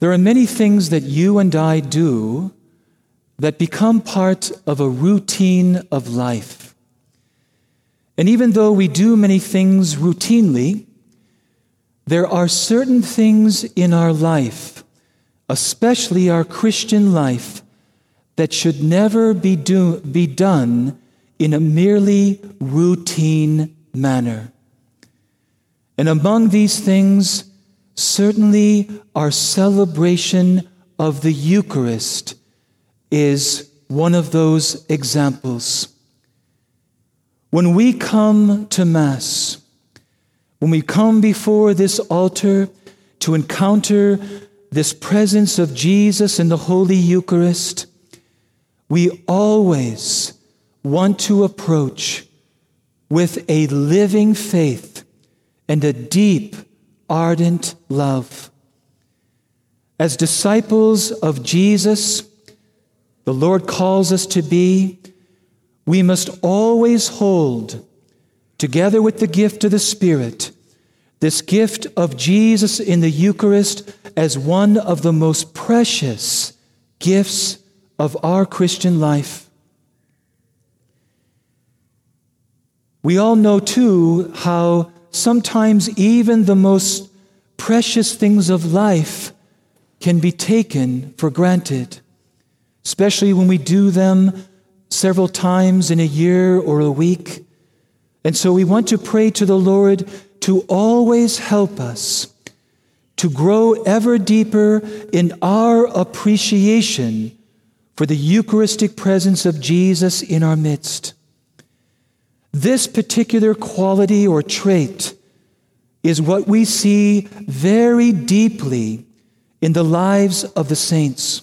There are many things that you and I do that become part of a routine of life. And even though we do many things routinely, there are certain things in our life, especially our Christian life, that should never be, do, be done in a merely routine manner. And among these things, certainly our celebration of the Eucharist is one of those examples. When we come to Mass, when we come before this altar to encounter this presence of Jesus in the Holy Eucharist, we always want to approach with a living faith and a deep, ardent love. As disciples of Jesus, the Lord calls us to be, we must always hold, together with the gift of the Spirit, this gift of Jesus in the Eucharist as one of the most precious gifts of our Christian life. We all know, too, how sometimes even the most precious things of life can be taken for granted, especially when we do them several times in a year or a week. And so we want to pray to the Lord to always help us to grow ever deeper in our appreciation for the Eucharistic presence of Jesus in our midst. This particular quality or trait is what we see very deeply in the lives of the saints,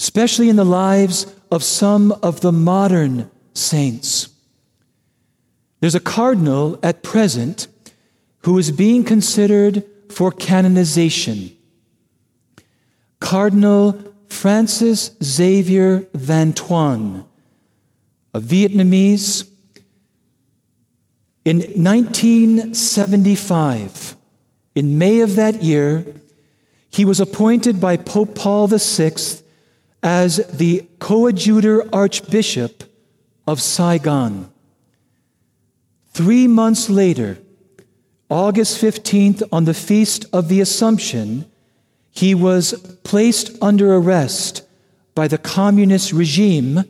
especially in the lives of some of the modern saints. There's a cardinal at present who is being considered for canonization. Cardinal Francis Xavier Van Thuan, a Vietnamese in 1975, in May of that year, he was appointed by Pope Paul VI as the coadjutor archbishop of Saigon. Three months later, August 15th, on the Feast of the Assumption, he was placed under arrest by the communist regime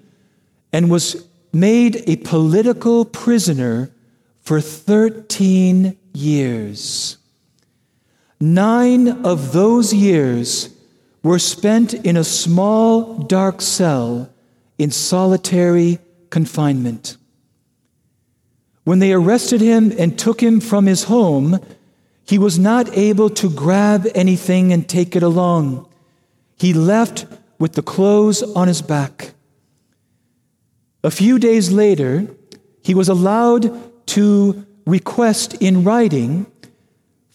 and was made a political prisoner for 13 years. Nine of those years were spent in a small, dark cell in solitary confinement. When they arrested him and took him from his home, he was not able to grab anything and take it along. He left with the clothes on his back. A few days later, he was allowed to request in writing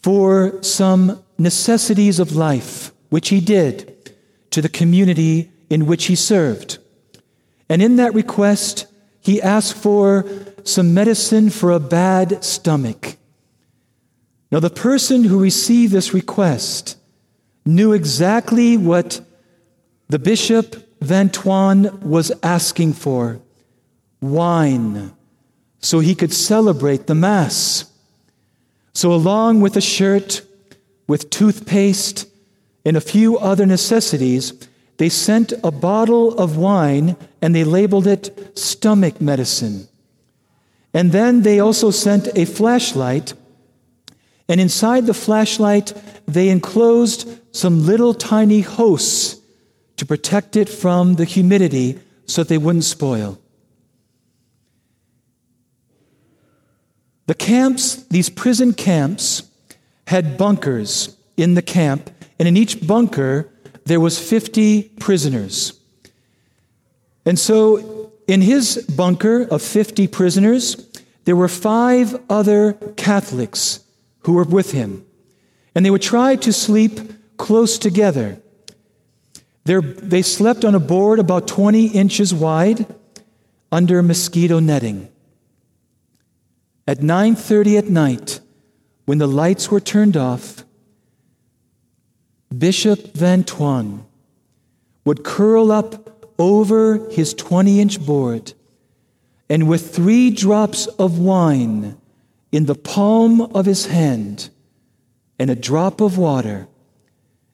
for some necessities of life, which he did to the community in which he served. And in that request, he asked for some medicine for a bad stomach. Now, the person who received this request knew exactly what the Bishop Van Thuan was asking for wine so he could celebrate the Mass. So, along with a shirt, with toothpaste, and a few other necessities, they sent a bottle of wine and they labeled it stomach medicine. And then they also sent a flashlight, and inside the flashlight, they enclosed some little tiny hosts to protect it from the humidity so that they wouldn't spoil. The camps, these prison camps, had bunkers in the camp, and in each bunker there was 50 prisoners. And so in his bunker of 50 prisoners, there were five other Catholics who were with him. And they would try to sleep close together. They're, they slept on a board about 20 inches wide under mosquito netting. At 9:30 at night, when the lights were turned off, Bishop Van Thuan, would curl up over his 20 inch board and with three drops of wine in the palm of his hand and a drop of water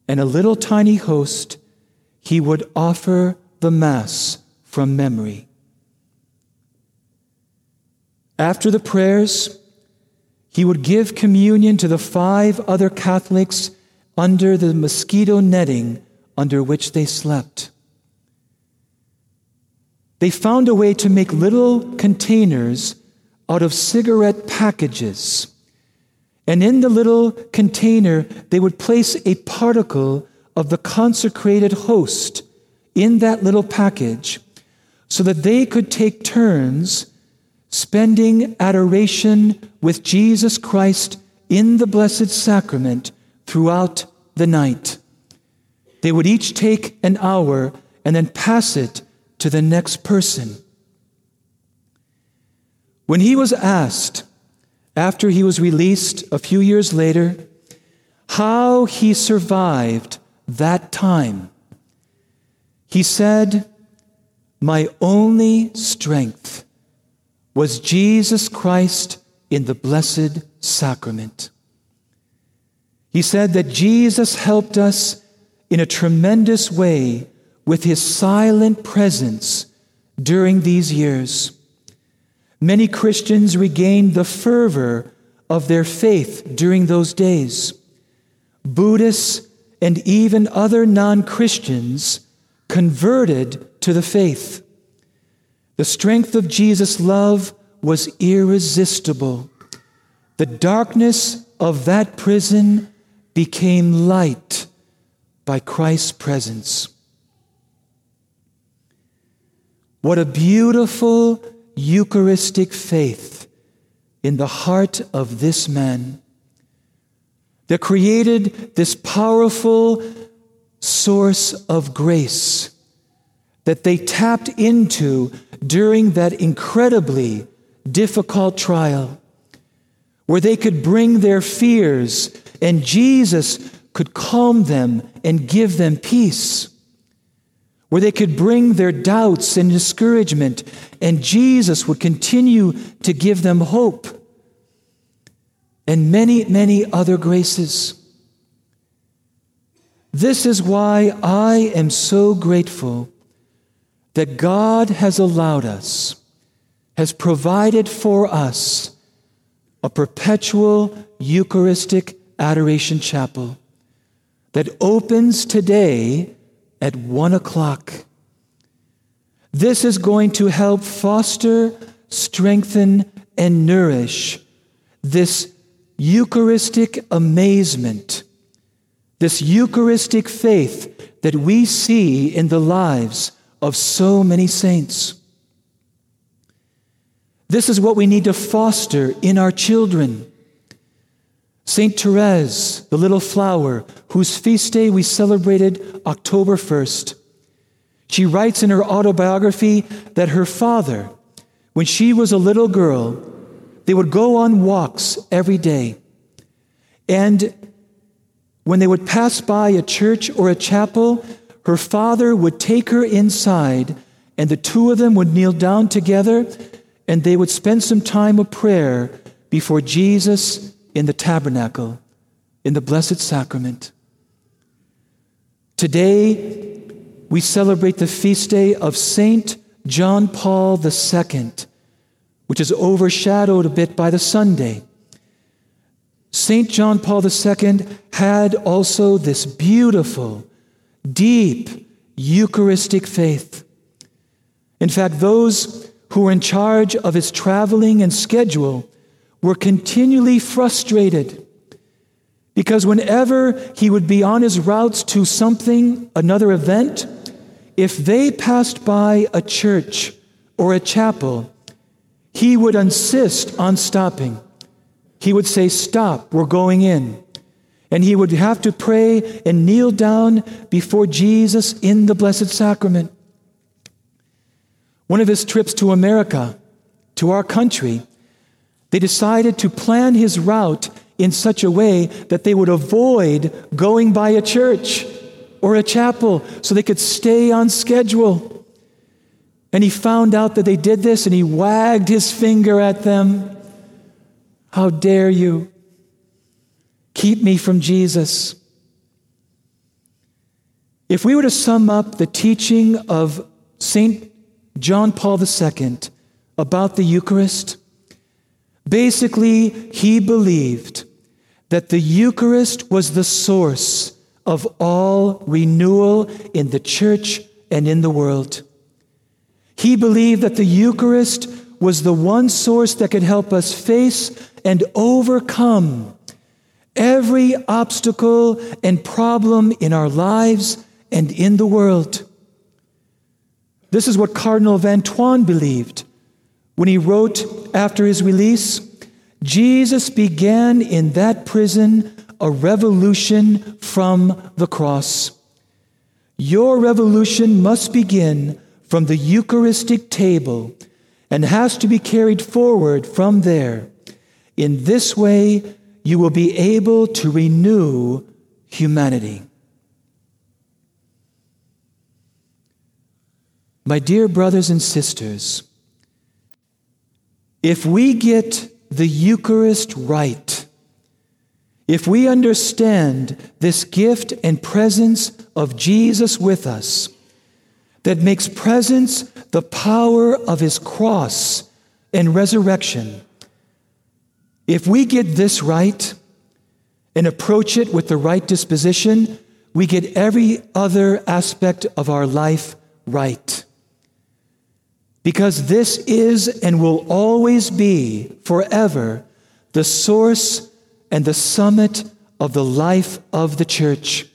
and a little tiny host, he would offer the Mass from memory. After the prayers, he would give communion to the five other Catholics under the mosquito netting under which they slept. They found a way to make little containers out of cigarette packages. And in the little container, they would place a particle of the consecrated host in that little package so that they could take turns spending adoration with Jesus Christ in the Blessed Sacrament throughout the night. They would each take an hour and then pass it to the next person. When he was asked, after he was released a few years later, how he survived that time, he said, My only strength was Jesus Christ in the Blessed Sacrament. He said that Jesus helped us in a tremendous way with his silent presence during these years. Many Christians regained the fervor of their faith during those days. Buddhists and even other non Christians converted to the faith. The strength of Jesus' love was irresistible. The darkness of that prison became light by Christ's presence. What a beautiful Eucharistic faith in the heart of this man that created this powerful source of grace that they tapped into during that incredibly difficult trial, where they could bring their fears and Jesus could calm them and give them peace, where they could bring their doubts and discouragement and Jesus would continue to give them hope, and many, many other graces. This is why I am so grateful that God has allowed us, has provided for us a perpetual Eucharistic Adoration Chapel that opens today at one o'clock. This is going to help foster, strengthen, and nourish this Eucharistic amazement, this Eucharistic faith that we see in the lives of so many saints. This is what we need to foster in our children. St. Therese, the little flower, whose feast day we celebrated October 1st, she writes in her autobiography that her father, when she was a little girl, they would go on walks every day. And when they would pass by a church or a chapel, her father would take her inside, and the two of them would kneel down together, and they would spend some time of prayer before Jesus in the tabernacle, in the Blessed Sacrament. Today, we celebrate the feast day of Saint John Paul II, which is overshadowed a bit by the Sunday. Saint John Paul II had also this beautiful, deep Eucharistic faith. In fact, those who were in charge of his traveling and schedule were continually frustrated because whenever he would be on his routes to something, another event, if they passed by a church or a chapel, he would insist on stopping. He would say, Stop, we're going in. And he would have to pray and kneel down before Jesus in the Blessed Sacrament. One of his trips to America, to our country, they decided to plan his route in such a way that they would avoid going by a church or a chapel so they could stay on schedule. And he found out that they did this and he wagged his finger at them. How dare you keep me from Jesus? If we were to sum up the teaching of St. John Paul II about the Eucharist, basically, he believed that the Eucharist was the source of all renewal in the church and in the world. He believed that the Eucharist was the one source that could help us face and overcome every obstacle and problem in our lives and in the world. This is what Cardinal Van Thuan believed when he wrote after his release Jesus began in that prison a revolution from the cross. Your revolution must begin from the Eucharistic table and has to be carried forward from there. In this way, you will be able to renew humanity. My dear brothers and sisters, if we get the Eucharist right, if we understand this gift and presence of Jesus with us, that makes presence the power of his cross and resurrection, if we get this right and approach it with the right disposition, we get every other aspect of our life right. Because this is and will always be forever the source and the summit of the life of the church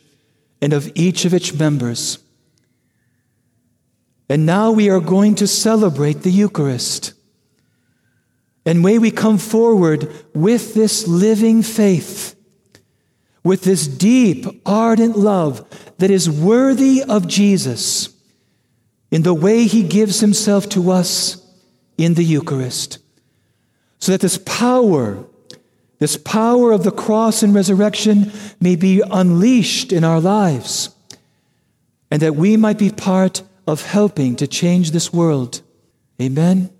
and of each of its members. And now we are going to celebrate the Eucharist. And may we come forward with this living faith, with this deep, ardent love that is worthy of Jesus in the way he gives himself to us in the Eucharist. So that this power, this power of the cross and resurrection may be unleashed in our lives, and that we might be part of helping to change this world. Amen.